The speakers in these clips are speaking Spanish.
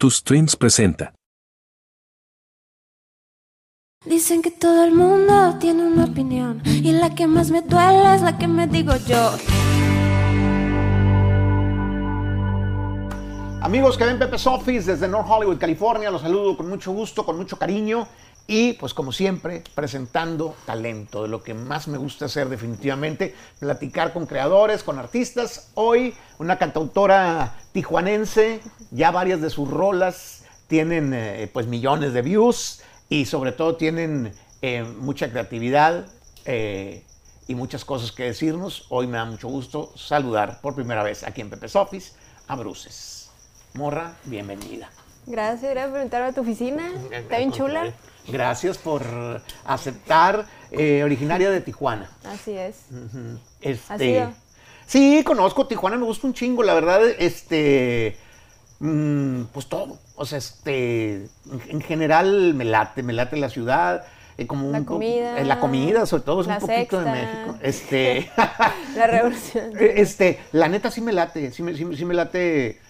Tus Twins presenta. Dicen que todo el mundo tiene una opinión y la que más me duele es la que me digo yo. Amigos que ven Pepe's Office desde North Hollywood, California, los saludo con mucho gusto, con mucho cariño y pues como siempre presentando talento, de lo que más me gusta hacer definitivamente, platicar con creadores, con artistas. Hoy una cantautora tijuanense, ya varias de sus rolas tienen eh, pues millones de views y sobre todo tienen eh, mucha creatividad eh, y muchas cosas que decirnos. Hoy me da mucho gusto saludar por primera vez aquí en Pepe's Office a Bruces. Morra, bienvenida. Gracias, gracias por invitarme a tu oficina. Está bien chula. Gracias por aceptar, eh, originaria de Tijuana. Así es. Este, ¿Has ido? Sí, conozco Tijuana, me gusta un chingo, la verdad, este, mm, pues todo. O sea, este, en, en general me late, me late la ciudad. eh, como La un comida. eh, la comida, sobre todo, es un poquito de. México. Este, La revolución. este, la neta sí me late, sí me, sí me- sí me late,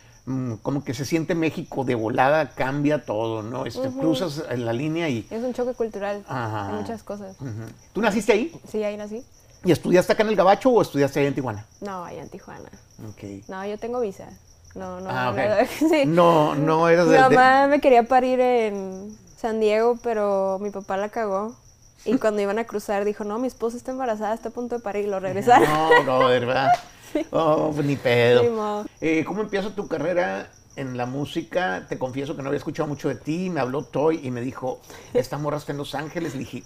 como que se siente México de volada, cambia todo, ¿no? Este, Cruzas en la línea y... Es un choque cultural. Ajá. Hay muchas cosas. ¿Tú naciste ahí? Sí, ahí nací. ¿Y estudiaste acá en el Gabacho o estudiaste ahí en Tijuana? No, allá en Tijuana. Ok. No, yo tengo visa. No, no. Ah, no, sí. No, no eras Mi de... de- mamá me quería parir en San Diego, pero mi papá la cagó. Y cuando iban a cruzar dijo, no, mi esposa está embarazada, está a punto de parir, y lo regresaron. No, no, de verdad. Oh, pues ni pedo. Eh, ¿Cómo empieza tu carrera en la música? Te confieso que no había escuchado mucho de ti. Me habló Toy y me dijo, esta morra está en Los Ángeles. Le dije,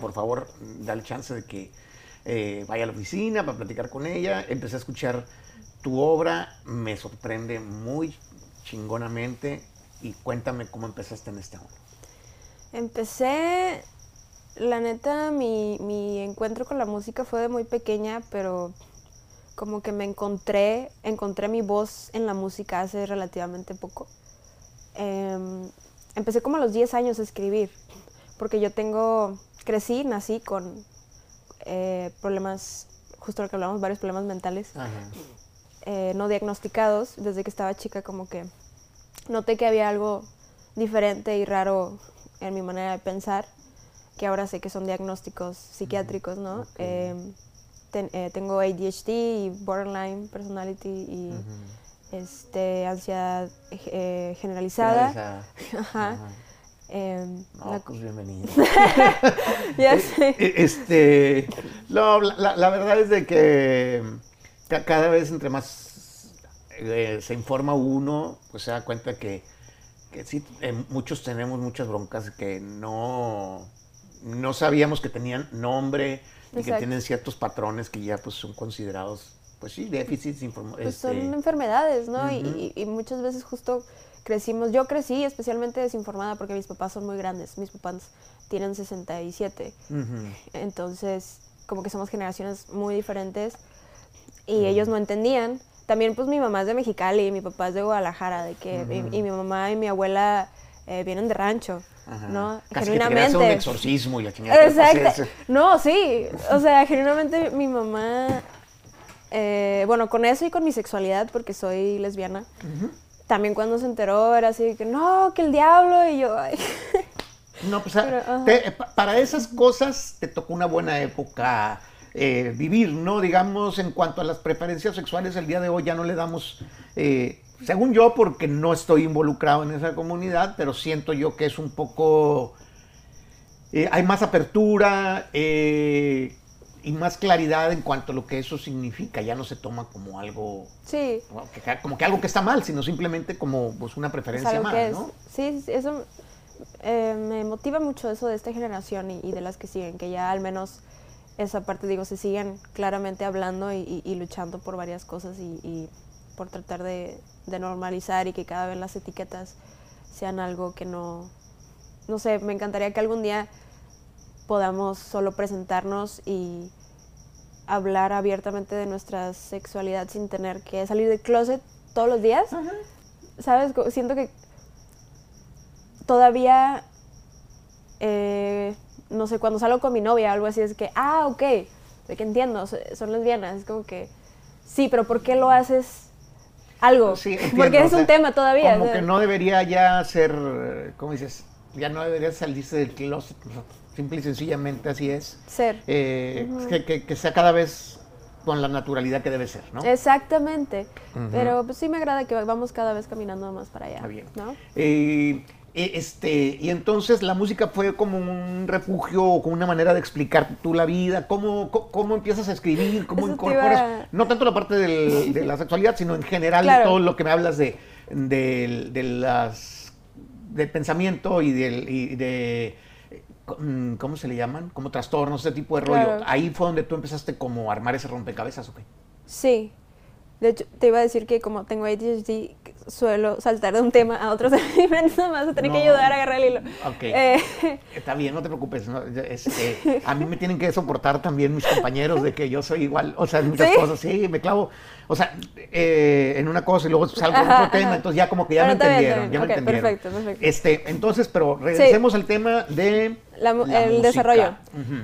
por favor, dale chance de que eh, vaya a la oficina para platicar con ella. Empecé a escuchar tu obra. Me sorprende muy chingonamente. Y cuéntame cómo empezaste en esta onda. Empecé, la neta, mi, mi encuentro con la música fue de muy pequeña, pero como que me encontré, encontré mi voz en la música hace relativamente poco. Em, empecé como a los 10 años a escribir, porque yo tengo, crecí, nací con eh, problemas, justo lo que hablamos, varios problemas mentales eh, no diagnosticados. Desde que estaba chica como que noté que había algo diferente y raro en mi manera de pensar, que ahora sé que son diagnósticos psiquiátricos, ¿no? Ok. Eh, ten- eh, tengo ADHD y borderline personality y este, ansiedad eh, generalizada. Ajá. Ajá. Em, No, la- pues bienvenido. ya sé. Eh, Este, no, la, verdad es de que ca- cada vez entre más eh, se informa uno, pues se da cuenta que, que sí, eh, muchos tenemos muchas broncas que no, no sabíamos que tenían nombre y que tienen ciertos patrones que ya pues son considerados, pues sí, déficits Pues este, son enfermedades, ¿no? Y- Ujú. y, y muchas veces justo crecimos, yo crecí especialmente desinformada porque mis papás son muy grandes, mis papás tienen 67, ujú. entonces como que somos generaciones muy diferentes y ellos no entendían. También pues mi mamá es de Mexicali y mi papá es de Guadalajara, de que, y, y mi mamá y mi abuela eh, vienen de rancho, Ajá. ¿no? Casi que te querías hacer un Genuinamente. exorcismo y la chingada. Exacto. No, sí. O sea, genuinamente mi mamá, eh, bueno, con eso y con mi sexualidad, porque soy lesbiana, también cuando se enteró era así que no, que el diablo, y yo, ay. No, pues Pero, te- pa- para esas cosas te tocó una buena época eh, vivir, ¿no? Digamos, en cuanto a las preferencias sexuales, el día de hoy ya no le damos, eh, según yo, porque no estoy involucrado en esa comunidad, pero siento yo que es un poco, eh, hay más apertura eh, y más claridad en cuanto a lo que eso significa, ya no se toma como algo, Sí, como que, como que algo que está mal, sino simplemente como pues, una preferencia más, que es. ¿no? Sí, sí, eso eh, me motiva mucho eso de esta generación y, y de las que siguen, que ya al menos esa parte, digo, se siguen claramente hablando y, y- y luchando por varias cosas y, y por tratar de, de normalizar y que cada vez las etiquetas sean algo que no, no sé, me encantaría que algún día podamos solo presentarnos y hablar abiertamente de nuestra sexualidad sin tener que salir del closet todos los días. ¿Sabes? Siento que todavía, eh, no sé, cuando salgo con mi novia o algo así, es que, ah, ok, de que entiendo, so- son lesbianas. Es como que, sí, pero ¿por qué lo haces algo. Sí, entiendo, porque es un sea, tema todavía. Como o sea, que no debería ya ser, ¿cómo dices? Ya no debería salirse del closet, simple y sencillamente así es. Ser. Eh, que, que- que sea cada vez con la naturalidad que debe ser, ¿no? Exactamente. Pero pues, sí me agrada que vamos cada vez caminando más para allá. Está bien. ¿no? Eh, este, y entonces la música fue como un refugio, o como una manera de explicar tú la vida, cómo, cómo, empiezas a escribir, cómo Eso incorporas, no tanto la parte del- de la sexualidad, sino en general de todo lo que me hablas de, del- de las, del pensamiento y, del, y de, mm, ¿cómo se le llaman? Como trastornos, ese tipo de rollo. Claro. Ahí fue donde tú empezaste como a armar ese rompecabezas, ¿o qué? Sí. De hecho, te iba a decir que como tengo ADHD, suelo saltar de un tema a otro nada más a tener que ayudar a agarrar el hilo. Ok. Eh, Está bien, no te preocupes. no, este, a mí me tienen que soportar también mis compañeros de que yo soy igual, o sea, en muchas ¿Sí? cosas, sí, me clavo, o sea, eh, en una cosa y luego salgo en Ajá, otro tema, entonces ya como que ya me bien, entendieron, ya me entendieron. perfecto, perfecto. Este, entonces, pero regresemos al tema de La mu- la el música. desarrollo.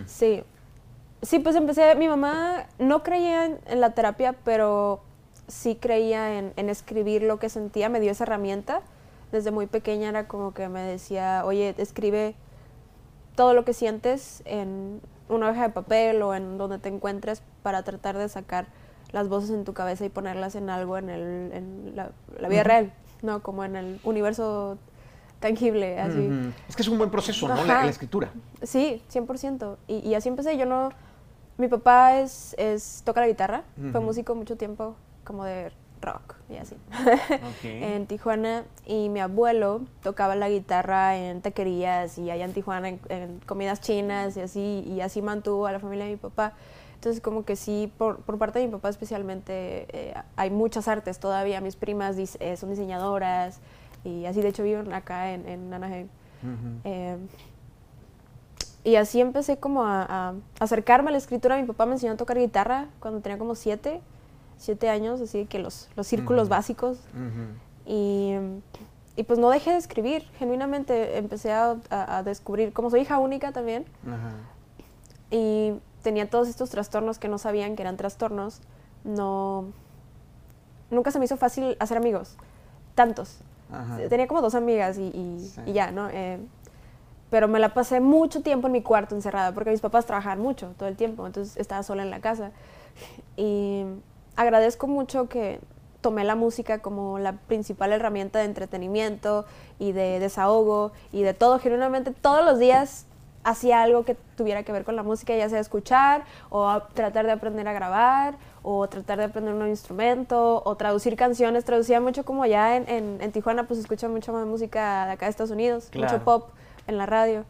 Sí. Sí, pues empecé, mi mamá no creía en, en la terapia, pero sí creía en, en escribir lo que sentía, me dio esa herramienta. Desde muy pequeña era como que me decía, oye, escribe todo lo que sientes en una hoja de papel o en donde te encuentres para tratar de sacar las voces en tu cabeza y ponerlas en algo en, el, en la, la vida real, ¿no? Como en el universo tangible, así. Es que es un buen proceso, ¿no? La, escritura. Sí, 100%. Y, y así empecé. Yo no... Mi papá es, es toca la guitarra. Fue músico mucho tiempo, como de rock y así. Ok. en Tijuana. Y mi abuelo tocaba la guitarra en taquerías y allá en Tijuana en, en comidas chinas y así. Y así mantuvo a la familia de mi papá. Entonces como que sí, por, por parte de mi papá especialmente, eh, hay muchas artes todavía. Mis primas dis- eh, son diseñadoras y así de hecho viven acá en, en Anaheim. Ujú. Eh, y así empecé como a, a acercarme a la escritura. Mi papá me enseñó a tocar guitarra cuando tenía como siete, siete años, así que los, los círculos Ujú. básicos. Ujú. Y, y pues no dejé de escribir, genuinamente empecé a, a- a descubrir, como soy hija única también, Ajá. y tenía todos estos trastornos que no sabían que eran trastornos, no... Nunca se me hizo fácil hacer amigos, tantos. Ajá. Tenía como dos amigas y, y- Sí. y ya, ¿no? Eh, pero me la pasé mucho tiempo en mi cuarto encerrada porque mis papás trabajaban mucho todo el tiempo, entonces estaba sola en la casa. Y agradezco mucho que tomé la música como la principal herramienta de entretenimiento y de desahogo y de todo. Genuinamente todos los días hacía algo que tuviera que ver con la música, ya sea escuchar o tratar de aprender a grabar o tratar de aprender un nuevo instrumento o traducir canciones. Traducía mucho como ya en, en, en Tijuana pues se escucha mucho más música de acá de Estados Unidos, Claro. mucho pop en la radio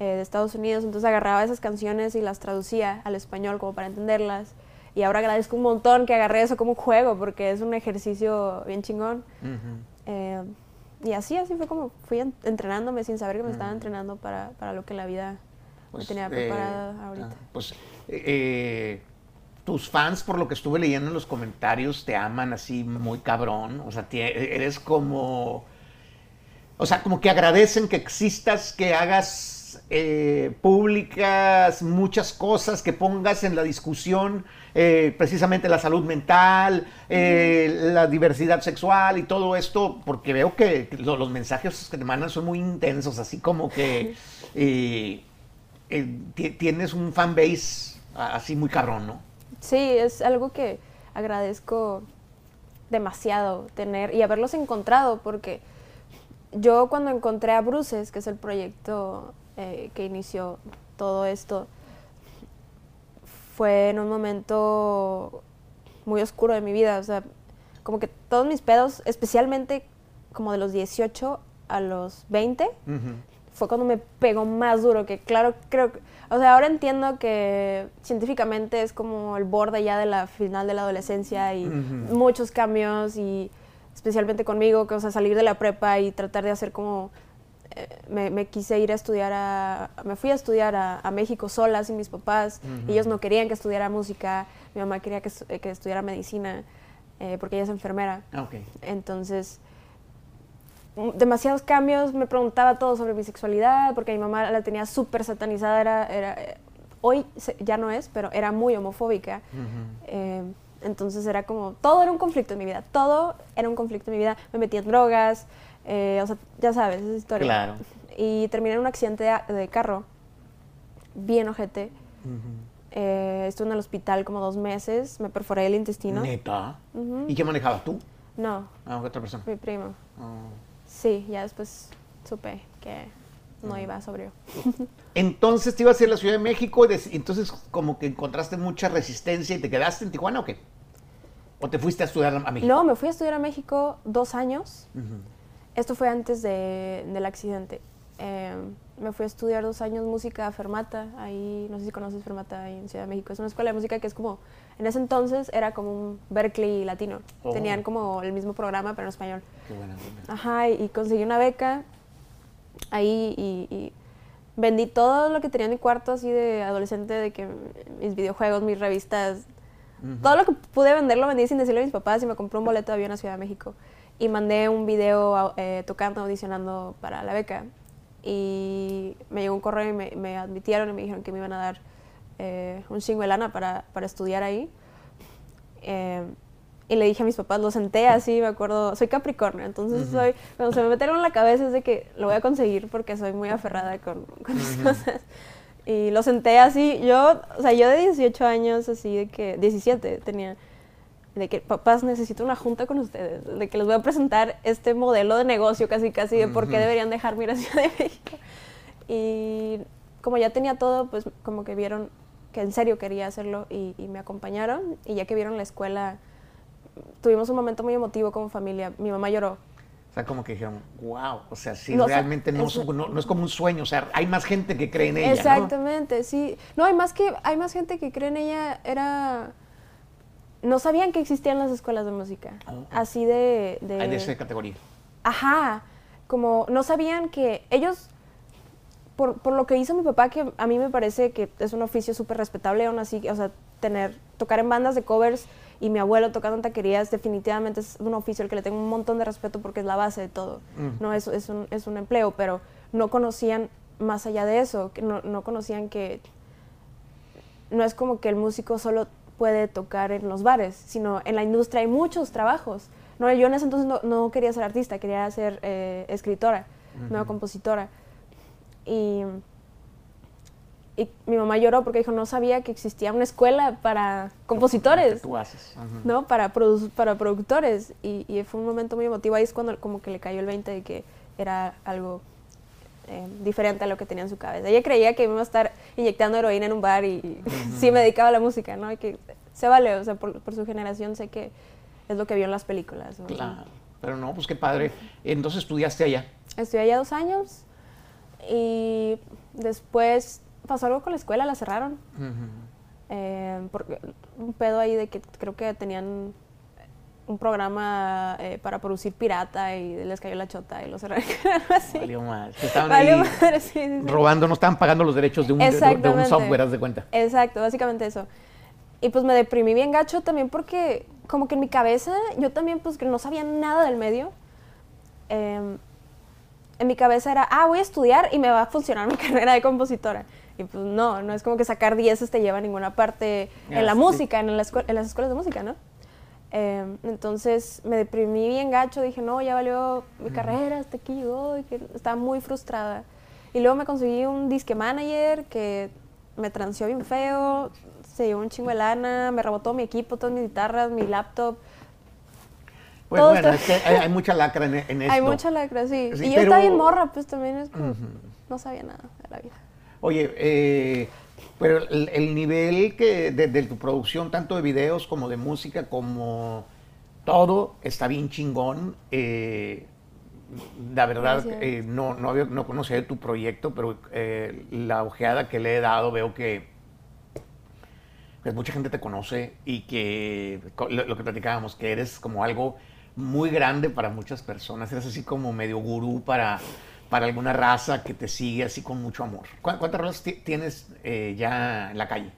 eh, de Estados Unidos. Entonces agarraba esas canciones y las traducía al español como para entenderlas. Y ahora agradezco un montón que agarré eso como un juego porque es un ejercicio bien chingón. Eh, y así, así fue como fui en- entrenándome sin saber que me estaba entrenando para, para lo que la vida Pues, me tenía eh, preparada ahorita. ah, pues eh, tus fans, por lo que estuve leyendo en los comentarios, te aman así muy cabrón. O sea, eres como. O sea, como que agradecen que existas, que hagas eh, públicas muchas cosas, que pongas en la discusión eh, precisamente la salud mental, eh, la diversidad sexual y todo esto, porque veo que lo- los mensajes que te mandan son muy intensos, así como que ti- tienes un fan base así muy cabrón, ¿no? Sí, es algo que agradezco demasiado tener y haberlos encontrado porque yo cuando encontré a Bruces, que es el proyecto eh, que inició todo esto, fue en un momento muy oscuro de mi vida, o sea, como que todos mis pedos, especialmente como de los 18 a los 20, fue cuando me pegó más duro, que claro, creo que, o sea, ahora entiendo que científicamente es como el borde ya de la final de la adolescencia y muchos cambios y especialmente conmigo, que o sea, salir de la prepa y tratar de hacer como, me, me quise ir a estudiar a, me fui a estudiar a, a México sola sin mis papás, ellos no querían que estudiara música, mi mamá quería que, que estudiara medicina, eh, porque ella es enfermera. Ah. Entonces, demasiados cambios, me preguntaba todo sobre mi sexualidad, porque mi mamá la tenía súper satanizada, era, era, eh, hoy ya no es, pero era muy homofóbica. Eh, Entonces era como, todo era un conflicto en mi vida, todo era un conflicto en mi vida. Me metí en drogas, eh, o sea, ya sabes, esa historia. Claro. Y terminé en un accidente de, de carro, bien ojete. Eh, estuve en el hospital como dos meses, me perforé el intestino. Neta. ¿Y qué manejabas tú? No, Ah, otra persona. mi primo. Oh. Sí, ya después supe que no Mm. iba sobrio. Entonces te ibas a ir a la Ciudad de México y entonces como que encontraste mucha resistencia y te quedaste en Tijuana o qué? ¿O te fuiste a estudiar a México? No, me fui a estudiar a México dos años. Esto fue antes de- del accidente. Eh, me fui a estudiar dos años música a Fermata, ahí, no sé si conoces Fermata ahí en Ciudad de México. Es una escuela de música que es como, en ese entonces era como un Berkeley latino. Oh. Tenían como el mismo programa, pero en español. Qué buena onda. Ajá, y, y conseguí una beca ahí y, y vendí todo lo que tenía en mi cuarto así de adolescente, de que mis videojuegos, mis revistas, todo lo que pude vender lo vendí sin decirle a mis papás y me compré un boleto de avión a Ciudad de México. Y mandé un video eh, tocando, audicionando para la beca. Y me llegó un correo y me, me admitieron y me dijeron que me iban a dar eh, un chingo de lana para, para estudiar ahí. Eh, y le dije a mis papás, lo senté así, me acuerdo, soy Capricornio, entonces soy, cuando se me metieron en la cabeza es de que lo voy a conseguir porque soy muy aferrada con, con las cosas. Y lo senté así, yo, o sea, yo de 18 años, así de que, 17 tenía, de que papás necesito una junta con ustedes, de que les voy a presentar este modelo de negocio casi casi de por qué deberían a Ciudad de México. Y como ya tenía todo, pues como que vieron que en serio quería hacerlo y, y me acompañaron y ya que vieron la escuela, tuvimos un momento muy emotivo como familia. Mi mamá lloró. O sea, como que dijeron, wow, o sea, sí, No, o sea, realmente no, es- no, no es como un sueño, o sea, hay más gente que cree en ella. Exactamente, sí. No, hay más que hay más gente que cree en ella. Era no sabían que existían las escuelas de música, Oh. así de, de Hay de esa categoría. Ajá, como no sabían que ellos, por, por lo que hizo mi papá, que a mí me parece que es un oficio súper respetable, aún así, o sea, tener, tocar en bandas de covers y mi abuelo tocando en taquerías, definitivamente es un oficio al que le tengo un montón de respeto porque es la base de todo. No es, es, un, es un empleo, pero no conocían más allá de eso, que no, no conocían que no es como que el músico solo puede tocar en los bares, sino en la industria hay muchos trabajos. No, yo en ese entonces no, no quería ser artista, quería ser eh, escritora, no compositora. Y, y mi mamá lloró porque dijo, no sabía que existía una escuela para compositores. Tú haces. Ujú. ¿no? Para, produ- para productores. Y, y fue un momento muy emotivo. Ahí es cuando como que le cayó el 20 de que era algo eh, diferente a lo que tenía en su cabeza. Ella creía que iba a estar inyectando heroína en un bar y, y sí me dedicaba a la música, ¿no? Y que se vale, o sea, por, por su generación sé que es lo que vio en las películas. ¿no? Claro. Pero no, pues qué padre. Entonces estudiaste allá. Estudié allá dos años y después pasó algo con la escuela, la cerraron. Eh, porque un pedo ahí de que creo que tenían un programa eh, para producir pirata y les cayó la chota y lo cerraron. así. Valió más. Estaban Valió ahí madre, sí, sí, sí. robando, no estaban pagando los derechos de un, de- de un Exactamente. software, haz de cuenta. Exacto, básicamente eso. Y pues me deprimí bien gacho también porque como que en mi cabeza, yo también pues que no sabía nada del medio, em, en mi cabeza era, ah, voy a estudiar y me va a funcionar mi carrera de compositora. Y pues no, no es como que sacar 10 te lleva a ninguna parte en la música, en, la escue- en las escuelas de música, ¿no? Em, entonces me deprimí bien gacho, dije, no, ya valió mi carrera, hasta aquí llegó, y que estaba muy frustrada. Y luego me conseguí un disque manager que me transió bien feo, se llevó un chingo de lana, me robó todo mi equipo, todas mis guitarras, mi laptop. Pues Todo bueno, es que hay, hay mucha lacra en, en esto. Hay mucha lacra, sí. Sí, y yo pero- estaba bien morra, pues también es como, no sabía nada de la vida. Oye, eh, pero el, el nivel que de, de tu producción, tanto de videos como de música, como todo, está bien chingón. Eh, la verdad, eh, no, no, había- no conocía de tu proyecto, pero eh, la ojeada que le he dado veo que pues, mucha gente te conoce y que lo, lo que platicábamos, que eres como algo muy grande para muchas personas, eres así como medio gurú para, para alguna raza que te sigue así con mucho amor. ¿Cuá- ¿Cuántas rolas ti- tienes eh, ya en la calle?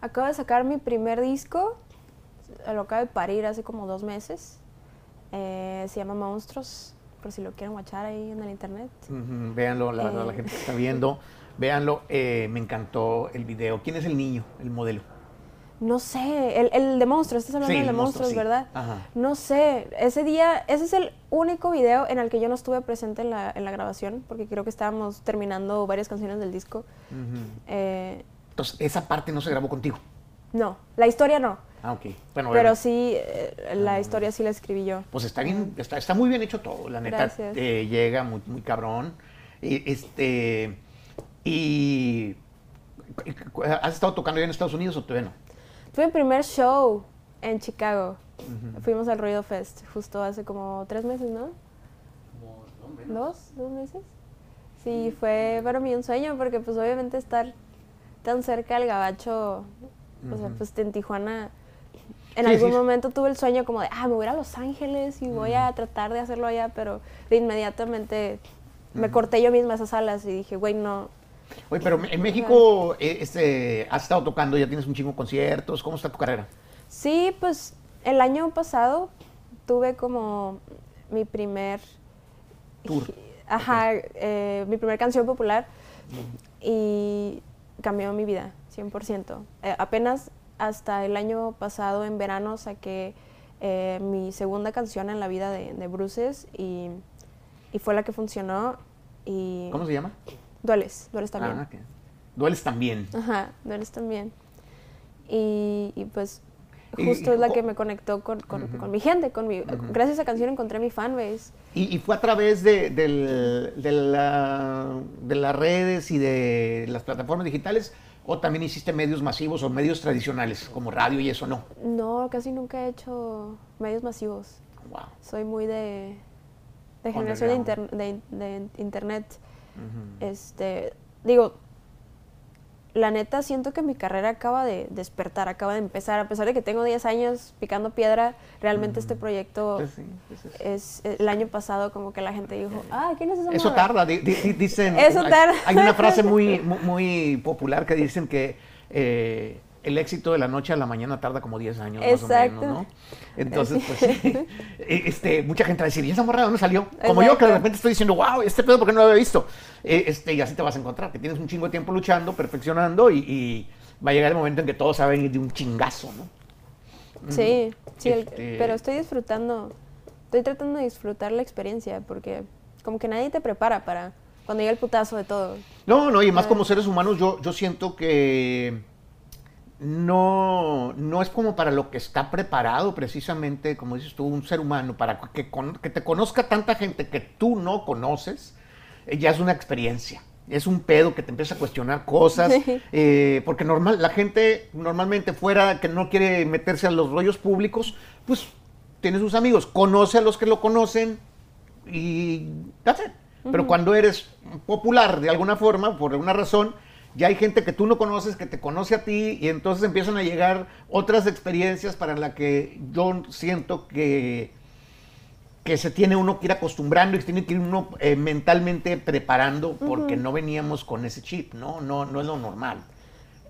Acabo de sacar mi primer disco, lo acabo de parir hace como dos meses. Eh, se llama Monstruos, por si lo quieren watchar ahí en el internet. Ujú, Véanlo, la verdad, la Eh. gente que está viendo, véanlo. eh, me encantó el video. ¿Quién es el niño, el modelo? No sé, el, el de monstruos, estás hablando Sí, del de monstruo, monstruos, sí. ¿verdad? Ajá. No sé, ese día, ese es el único video en el que yo no estuve presente en la, en la grabación, porque creo que estábamos terminando varias canciones del disco. Eh, Entonces, esa parte no se grabó contigo. no, la historia no, Ah, ok. Bueno, pero sí, eh, la historia sí la escribí yo. Pues está bien, está, está muy bien hecho todo, la neta. Gracias. eh, llega muy, muy cabrón. Y, este. Y. ¿Has estado tocando ya en Estados Unidos o todavía no? Fue mi primer show en Chicago. Fuimos al Ruido Fest justo hace como tres meses, ¿no? ¿Dos? ¿Dos meses? Sí, fue para mí un sueño porque pues obviamente estar tan cerca del gabacho, o sea, pues en Tijuana, en Sí, algún sí. momento tuve el sueño como de, ah, me voy a ir a Los Ángeles y voy a tratar de hacerlo allá, pero de inmediatamente me corté yo misma esas alas y dije, güey, no, Oye, pero en México eh, este, has estado tocando, ya tienes un chingo de conciertos. ¿Cómo está tu carrera? Sí, pues el año pasado tuve como mi primer... Tour. Ajá, eh, mi primer canción popular y cambió mi vida, 100%. Eh, apenas hasta el año pasado, en verano, saqué eh, mi segunda canción en la vida de, de Bruces y, y fue la que funcionó. Y ¿Cómo se llama? Dueles, dueles también. Ah. Dueles también. Ajá, dueles también. Y, y pues justo y es la que me conectó con, con- con mi gente. Con mi, Gracias a esa canción encontré mi fanbase. ¿Y, y fue a través de, de la- de las redes y de las plataformas digitales? ¿O también hiciste medios masivos o medios tradicionales, como radio y eso no? No, casi nunca he hecho medios masivos. Wow. Soy muy de, de generación de, Underground. inter- de- Este, digo, la neta siento que mi carrera acaba de despertar, acaba de empezar. A pesar de que tengo 10 años picando piedra, realmente este proyecto Pues sí, pues es- es eh, el año pasado como que la gente dijo, ah, ¿quién es esa Eso morra?" tarda, di- di- di- dicen. Eso hay- tarda. Hay, una frase muy, mu- muy popular que dicen que eh, el éxito de la noche a la mañana tarda como 10 años más o Exacto. menos, ¿no? Entonces, pues sí. Eh, Este, mucha gente va a decir, ¿y esa morra de dónde salió? Como yo que de Exacto. repente estoy diciendo, wow, este pedo, ¿por qué no lo había visto? Eh, este, y así te vas a encontrar, que tienes un chingo de tiempo luchando, perfeccionando y, y va a llegar el momento en que todo se va a venir de un chingazo, ¿no? Sí, sí, el- Este- pero estoy disfrutando, estoy tratando de disfrutar la experiencia porque como que nadie te prepara para cuando llega el putazo de todo. No, no, y más Ah. como seres humanos, yo, yo siento que no, no es como para lo que está preparado precisamente, como dices tú, un ser humano, para que, con- que te conozca tanta gente que tú no conoces, eh, ya es una experiencia. Es un pedo que te empieza a cuestionar cosas, eh, porque normal, la gente normalmente fuera que no quiere meterse a los rollos públicos, pues tiene sus amigos, conoce a los que lo conocen y that's it. Pero cuando eres popular de alguna forma, por alguna razón, ya hay gente que tú no conoces, que te conoce a ti, y entonces empiezan a llegar otras experiencias para las que yo siento que, que se tiene uno que ir acostumbrando y que tiene que ir uno eh, mentalmente preparando, porque no veníamos con ese chip, ¿no? No, no es lo normal.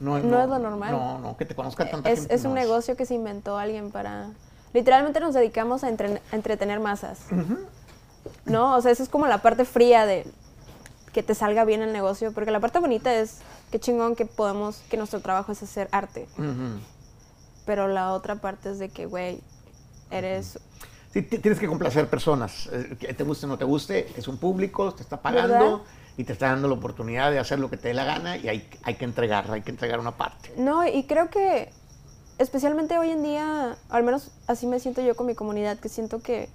No es lo normal. No, no, que te conozca tanta Es, gente. es un negocio que se inventó alguien para... Literalmente nos dedicamos a entretener masas. ¿No? O sea, eso es como la parte fría de que te salga bien el negocio, porque la parte bonita es qué chingón que podemos, que nuestro trabajo es hacer arte. Pero la otra parte es de que, güey, eres Sí, ti- tienes que complacer personas, eh, que te guste o no te guste, es un público, te está pagando ¿Verdad? y te está dando la oportunidad de hacer lo que te dé la gana y hay, hay que entregar, hay que entregar una parte. No, y creo que especialmente hoy en día, al menos así me siento yo con mi comunidad, que siento que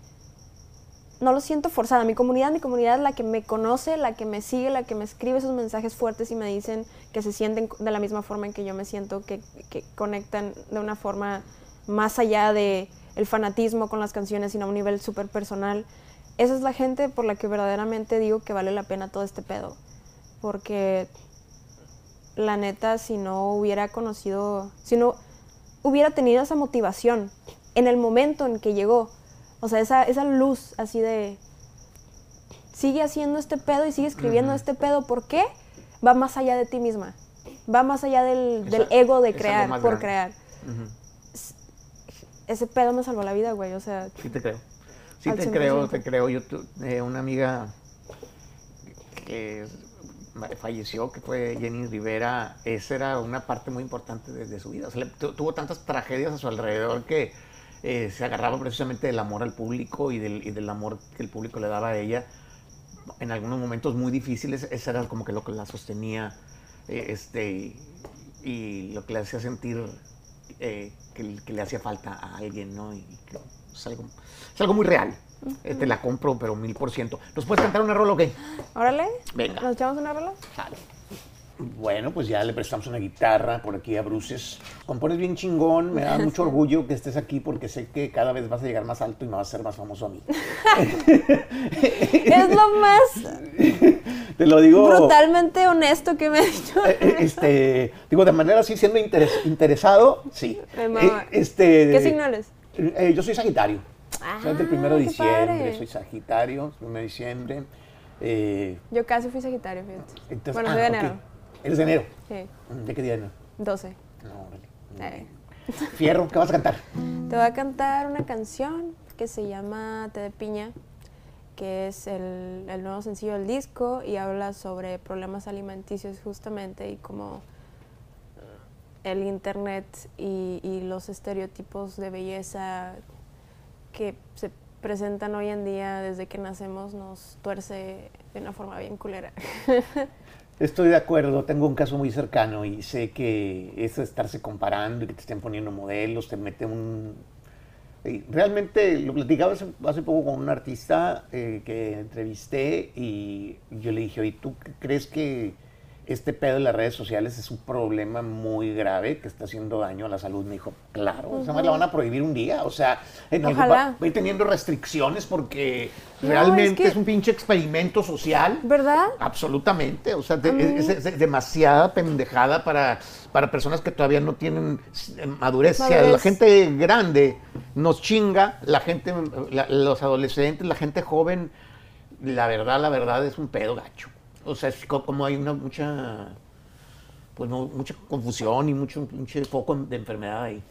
no lo siento forzada. Mi comunidad, mi comunidad la que me conoce, la que me sigue, la que me escribe esos mensajes fuertes y me dicen que se sienten de la misma forma en que yo me siento, que, que conectan de una forma más allá de el fanatismo con las canciones, sino a un nivel súper personal. Esa es la gente por la que verdaderamente digo que vale la pena todo este pedo. Porque la neta, si no hubiera conocido, si no hubiera tenido esa motivación en el momento en que llegó, o sea, esa, esa luz así de, sigue haciendo este pedo y sigue escribiendo este pedo, ¿por qué? Va más allá de ti misma, va más allá del, ego de crear, por grande. crear. Ese pedo me salvó la vida, güey, o sea, Sí te creo. Sí te creo, 100%. te creo. Yo tu- eh, una amiga que falleció, que fue Jenny Rivera, esa era una parte muy importante de, su vida. O sea, le- tu- tuvo tantas tragedias a su alrededor que eh, se agarraba precisamente del amor al público y del, y del amor que el público le daba a ella. En algunos momentos muy difíciles, esa era como que lo que la sostenía eh, este, y lo que le hacía sentir eh, que, que le hacía falta a alguien, ¿no? Y que es, algo, es algo muy real. Eh, te la compro, pero mil por ciento. ¿Nos puedes cantar una rola o qué? Órale. Venga. ¿Nos echamos una rola? Bueno, pues ya le prestamos una guitarra por aquí a Bruces. Compones bien chingón, me da mucho orgullo que estés aquí porque sé que cada vez vas a llegar más alto y me vas a ser más famoso a mí. Es lo más Te lo digo. brutalmente honesto que me ha dicho. eh, eh, Este, digo, de manera así, siendo interes- interesado, sí. Eh, este, ¿Qué signo eres? eh, yo soy Sagitario. soy del Ah, primero de diciembre, padre. soy Sagitario, primero de diciembre. Eh, Yo casi fui Sagitario, fíjate. entonces- bueno, ah, soy de enero. ¿Eres de enero? Sí, ¿De qué día de enero? 12. No. Eh. Fierro, ¿qué vas a cantar? Te voy a cantar una canción que se llama Té de Piña, que es el, el nuevo sencillo del disco y habla sobre problemas alimenticios justamente y como eh, el internet y, y los estereotipos de belleza que se presentan hoy en día desde que nacemos nos tuerce de una forma bien culera. Estoy de acuerdo, tengo un caso muy cercano y sé que eso de estarse comparando y que te estén poniendo modelos, te mete un... Realmente lo platicaba hace, hace poco con un artista eh, que entrevisté y yo le dije, oye, ¿tú crees que este pedo de las redes sociales es un problema muy grave que está haciendo daño a la salud? Me dijo, claro, esa madre la van a prohibir un día, o sea, en algún- Ojalá. va, va a ir teniendo restricciones porque No, realmente es un pinche experimento social. ¿Verdad? Absolutamente, o sea, de- es, demasiada pendejada para, para personas que todavía no tienen eh, madurez. Si a la Madurez. gente grande nos chinga, la gente, la- los adolescentes, la gente joven, la verdad, la verdad es un pedo gacho. O sea, es co- como hay una mucha, pues no, mucha confusión y mucho, mucho foco de enfermedad ahí.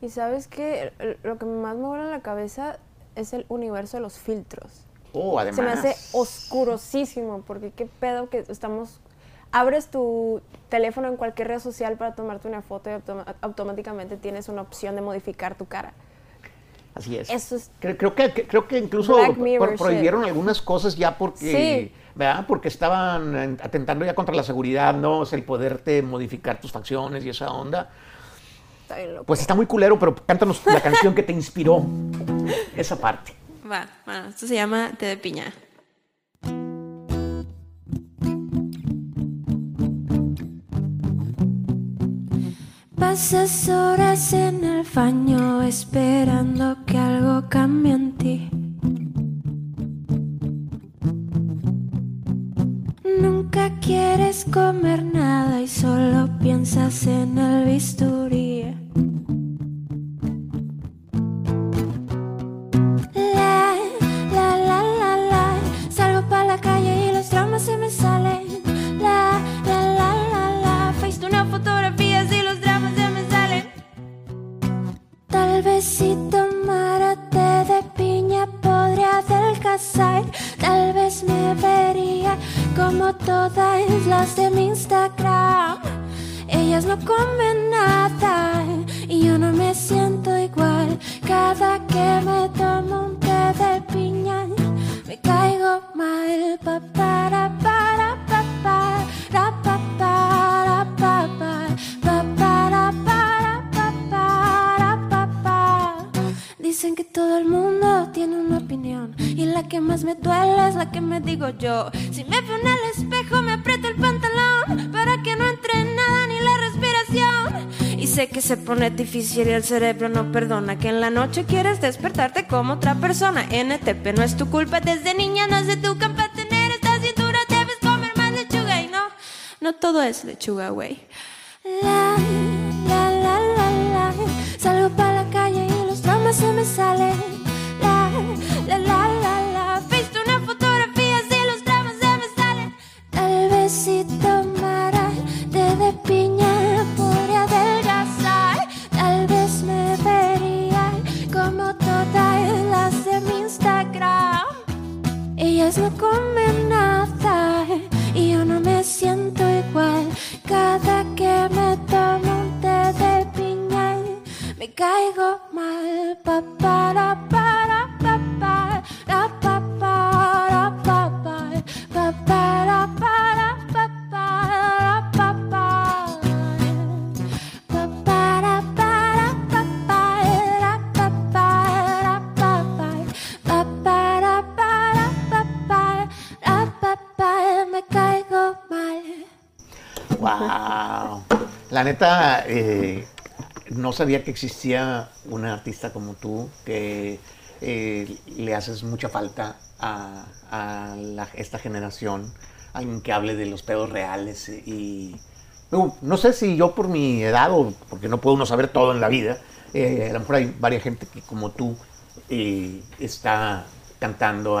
Y sabes que lo que más me vuela la cabeza es el universo de los filtros. Oh, además. Se me hace oscurosísimo, porque qué pedo que estamos... Abres tu teléfono en cualquier red social para tomarte una foto y automa- automáticamente tienes una opción de modificar tu cara. Así es. Eso es- Creo, creo que, creo que incluso pro- prohibieron algunas cosas ya porque, Sí. ¿Verdad? Porque estaban atentando ya contra la seguridad, ¿no? O sea, el poderte modificar tus facciones y esa onda. Está bien loco. Pues está muy culero, pero cántanos la canción que te inspiró esa parte. Va, bueno, esto se llama Té de Piña. Pasas horas en el baño esperando que algo cambie en ti. Quieres comer nada y solo piensas en el bisturí. Si me veo en el espejo me aprieto el pantalón para que no entre nada ni la respiración. Y sé que se pone difícil y el cerebro no perdona que en la noche quieres despertarte como otra persona. NTP no es tu culpa, desde niña no se educan para tener esta cintura, debes comer más lechuga y no, no todo es lechuga, güey. La, eh, no sabía que existía una artista como tú que eh, le haces mucha falta a, esta generación, alguien que hable de los pedos reales y no, no sé si yo por mi edad o porque no puedo uno saber todo en la vida, eh, a lo mejor hay varias gente que como tú eh, está cantando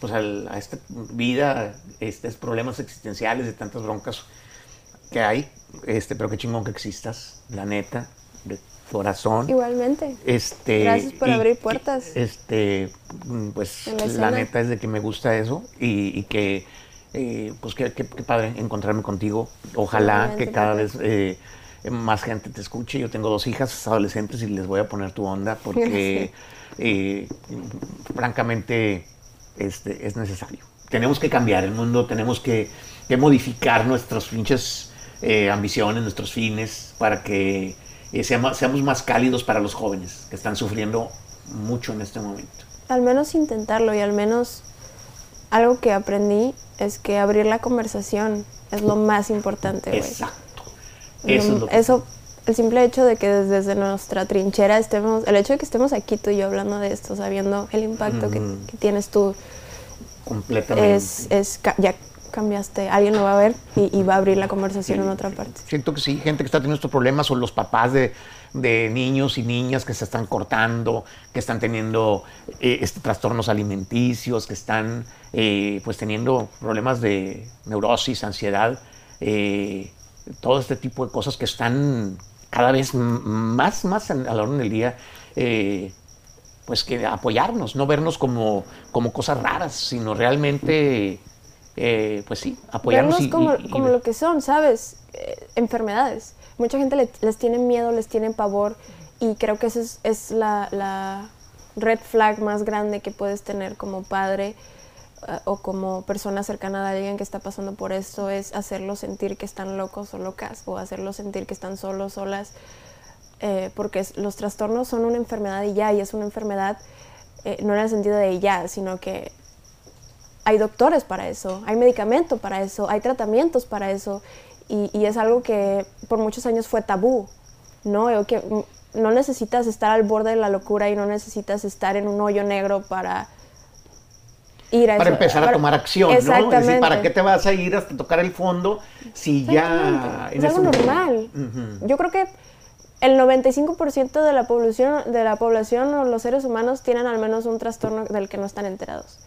pues a esta vida, estos problemas existenciales de tantas broncas que hay, este, pero qué chingón que existas, la neta, de corazón. Igualmente. Este, Gracias por abrir puertas. Este, mm, pues la neta es de que me gusta eso y, y que, eh, pues qué, qué padre encontrarme contigo. Ojalá que cada vez eh, más gente te escuche. Yo tengo dos hijas adolescentes y les voy a poner tu onda porque, eh, francamente, este, es necesario. Tenemos que cambiar el mundo, tenemos que, que modificar nuestras pinches eh, ambiciones, nuestros fines, para que eh, seamos, seamos más cálidos para los jóvenes que están sufriendo mucho en este momento. Al menos intentarlo y al menos algo que aprendí es que abrir la conversación es lo más importante, güey. Exacto. Lo- Eso es lo que- eso, el simple hecho de que desde, desde nuestra trinchera estemos, el hecho de que estemos aquí tú y yo hablando de esto, sabiendo el impacto que, Ujú. que tienes tú, completamente. es, es ya cambiaste, alguien lo va a ver y, y va a abrir la conversación en otra parte. Siento que sí, gente que está teniendo estos problemas o los papás de, de niños y niñas que se están cortando, que están teniendo eh, este, trastornos alimenticios, que están eh, pues teniendo problemas de neurosis, ansiedad, eh, todo este tipo de cosas que están cada vez más, más a la orden del día. pues que apoyarnos, no vernos como, como cosas raras, sino realmente, eh, pues sí, apoyarnos. Vernos y- como, y- y como ver- lo que son, ¿sabes? Eh, enfermedades. Mucha gente le- les tiene miedo, les tiene pavor y creo que esa es, es la, la red flag más grande que puedes tener como padre eh, o como persona cercana a alguien que está pasando por esto, es hacerlos sentir que están locos o locas o hacerlos sentir que están solos, solas. eh, porque los trastornos son una enfermedad y ya, y es una enfermedad eh, no en el sentido de ya, sino que hay doctores para eso, hay medicamento para eso, hay tratamientos para eso, y, y es algo que por muchos años fue tabú, ¿no? Que no necesitas estar al borde de la locura y no necesitas estar en un hoyo negro para ir a para eso- empezar a tomar acción, ¿no? Es decir. ¿para qué te vas a ir hasta tocar el fondo si ya... En Es algo normal. Yo creo que el 95% de la población de la población o los seres humanos tienen al menos un trastorno del que no están enterados.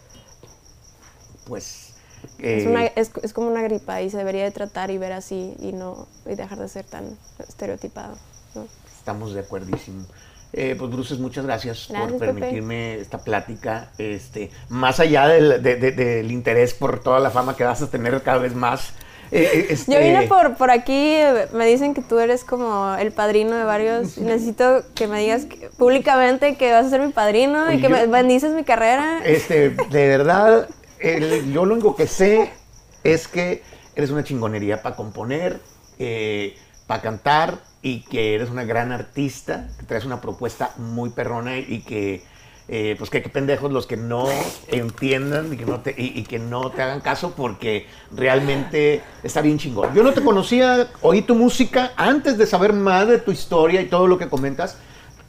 Pues... Es, eh, una- es- es como una gripa y se debería de tratar y ver así y no y dejar de ser tan estereotipado. ¿no? Estamos de acuerdísimo. Eh, pues Bruces, muchas gracias, Gracias, por Pepe. permitirme esta plática. Este, más allá del, de- de- del interés por toda la fama que vas a tener cada vez más. eh, eh, este, Yo vine por, por aquí, eh, me dicen que tú eres como el padrino de varios. Necesito que me digas que- públicamente que vas a ser mi padrino y que yo- me bendices mi carrera. Este, de verdad, yo lo único que sé es que eres una chingonería para componer, para cantar y que eres una gran artista, que traes una propuesta muy perrona y que, eh, pues que pendejos los que no entiendan y que no, te, y, que no te hagan caso porque realmente está bien chingón. Yo no te conocía, oí tu música antes de saber más de tu historia y todo lo que comentas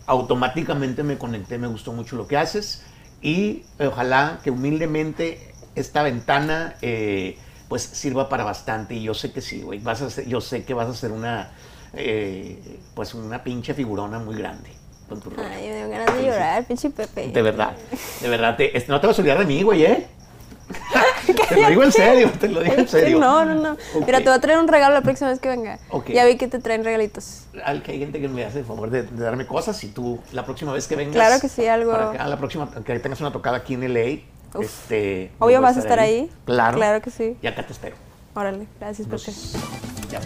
automáticamente me conecté, me gustó mucho lo que haces y eh, ojalá que humildemente esta ventana eh, pues sirva para bastante y yo sé que sí, güey, vas a ser- yo sé que vas a ser una eh, pues una pinche figurona muy grande con tu rollo. Ay, me dio ganas de llorar, pinche Pepe. De verdad, de verdad, te- no te vas a olvidar de mí, güey, ¿eh? te lo digo en serio, te lo digo en serio. No, no, no. Mira, Ok. te voy a traer un regalo la próxima vez que venga. Ya vi que te traen regalitos. Hay gente que me hace el favor de, de darme cosas y tú la próxima vez que vengas. Claro que sí, algo- para acá, la próxima que tengas una tocada aquí en LA. Uf. Este, Obvio vas a estar ahí. Claro. Claro que sí. Y acá te espero. Órale, gracias, Pepe. Nos- ya.